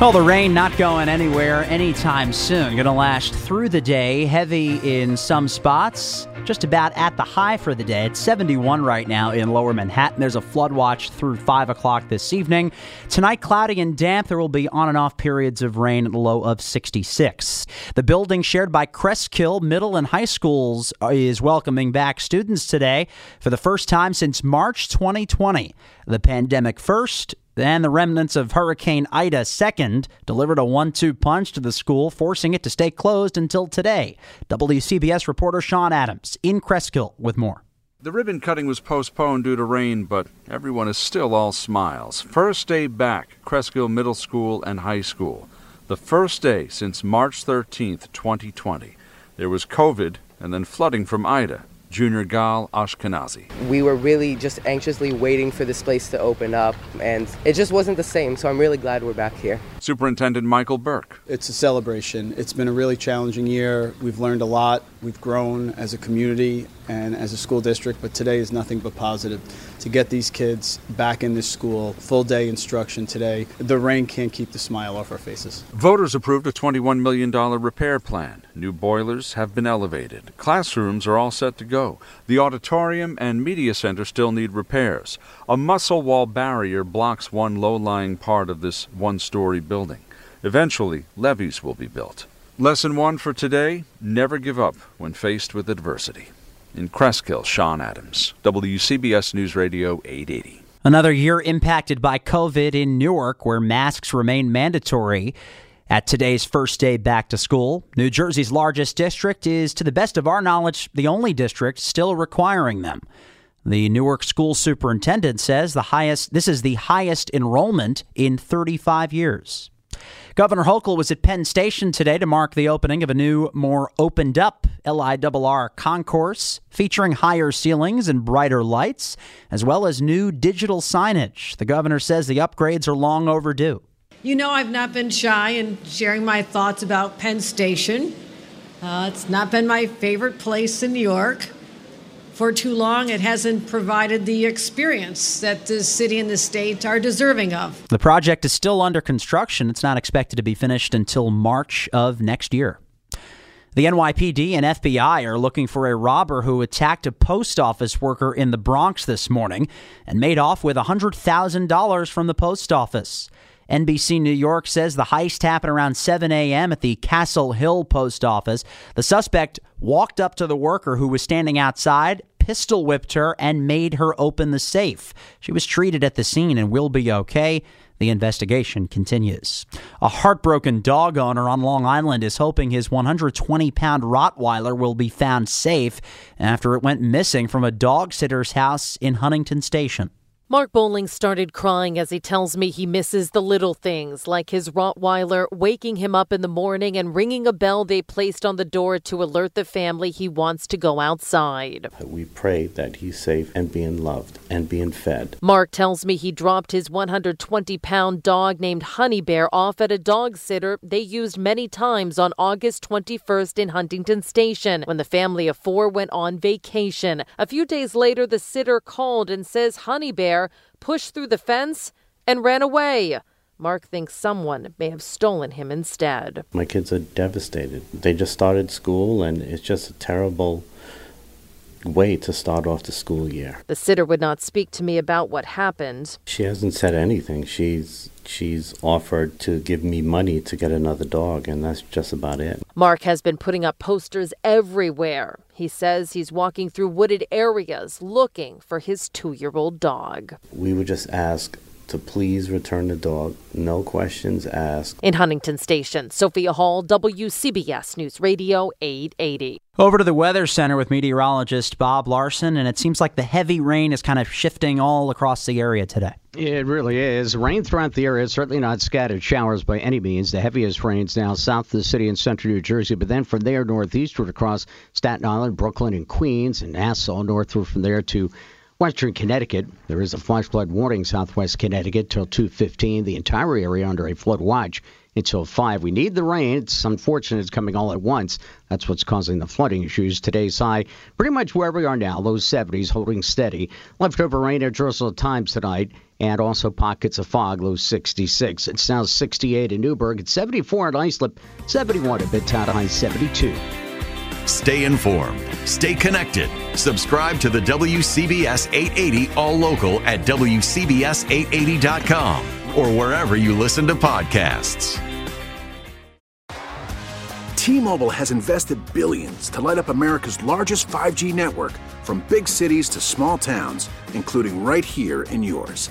Well, the rain not going anywhere anytime soon. Going to last through the day, heavy in some spots, just about at the high for the day. It's 71 right now in lower Manhattan. There's a flood watch through 5 o'clock this evening. Tonight, cloudy and damp. There will be on and off periods of rain at the low of 66. The building shared by Cresskill Middle and High Schools is welcoming back students today for the first time since March 2020. The pandemic first, then the remnants of Hurricane Ida second delivered a one-two punch to the school, forcing it to stay closed until today. WCBS reporter Sean Adams in Cresskill with more. The ribbon cutting was postponed due to rain, but everyone is still all smiles. First day back, Cresskill Middle School and High School. The first day since March 13th, 2020. There was COVID and then flooding from Ida. Junior Gal Ashkenazi. We were really just anxiously waiting for this place to open up, and it just wasn't the same, so I'm really glad we're back here. Superintendent Michael Burke. It's a celebration. It's been a really challenging year. We've learned a lot. We've grown as a community and as a school district, but today is nothing but positive. To get these kids back in this school, full day instruction today, the rain can't keep the smile off our faces. Voters approved a $21 million repair plan. New boilers have been elevated. Classrooms are all set to go. The auditorium and media center still need repairs. A muscle wall barrier blocks one low lying part of this one story building. Eventually, levees will be built. Lesson one for today never give up when faced with adversity. In Cresskill, Sean Adams, WCBS News Radio 880. Another year impacted by COVID in Newark, where masks remain mandatory. At today's first day back to school, New Jersey's largest district is, to the best of our knowledge, the only district still requiring them. The Newark school superintendent says the highest this is the highest enrollment in 35 years. Governor Hochul was at Penn Station today to mark the opening of a new, more opened up LIRR concourse featuring higher ceilings and brighter lights, as well as new digital signage. The governor says the upgrades are long overdue. You know, I've not been shy in sharing my thoughts about Penn Station. Uh, it's not been my favorite place in New York for too long, it hasn't provided the experience that the city and the state are deserving of. The project is still under construction. It's not expected to be finished until March of next year. The NYPD and FBI are looking for a robber who attacked a post office worker in the Bronx this morning and made off with $100,000 from the post office. NBC New York says the heist happened around 7 a.m. at the Castle Hill post office. The suspect walked up to the worker who was standing outside, pistol whipped her, and made her open the safe. She was treated at the scene and will be okay. The investigation continues. A heartbroken dog owner on Long Island is hoping his 120 pound Rottweiler will be found safe after it went missing from a dog sitter's house in Huntington Station. Mark Bowling started crying as he tells me he misses the little things, like his Rottweiler waking him up in the morning and ringing a bell they placed on the door to alert the family he wants to go outside. We pray that he's safe and being loved and being fed. Mark tells me he dropped his 120 pound dog named Honey Bear off at a dog sitter they used many times on August 21st in Huntington Station when the family of four went on vacation. A few days later, the sitter called and says Honey Bear pushed through the fence, and ran away. Mark thinks someone may have stolen him instead. My kids are devastated. They just started school, and it's just a terrible way to start off the school year. The sitter would not speak to me about what happened. She hasn't said anything. She's she's offered to give me money to get another dog and that's just about it. Mark has been putting up posters everywhere. He says he's walking through wooded areas looking for his 2-year-old dog. We would just ask to please return the dog. No questions asked. In Huntington Station, Sophia Hall, WCBS News Radio 880. Over to the Weather Center with meteorologist Bob Larson, and it seems like the heavy rain is kind of shifting all across the area today. It really is. Rain throughout the area, certainly not scattered showers by any means. The heaviest rains now south of the city in central New Jersey, but then from there northeastward across Staten Island, Brooklyn, and Queens, and Nassau, northward from there to Western Connecticut, there is a flash flood warning southwest Connecticut till 2:15. The entire area under a flood watch until 5. We need the rain. It's unfortunate it's coming all at once. That's what's causing the flooding issues. Today's high, pretty much where we are now, low 70s, holding steady. Leftover rain at Jerusalem times tonight, and also pockets of fog, low 66. It's now 68 in Newburgh. It's 74 in Islip, 71 at Midtown High, 72. Stay informed. Stay connected. Subscribe to the WCBS 880 All Local at WCBS880.com or wherever you listen to podcasts. T-Mobile has invested billions to light up America's largest 5G network from big cities to small towns, including right here in yours.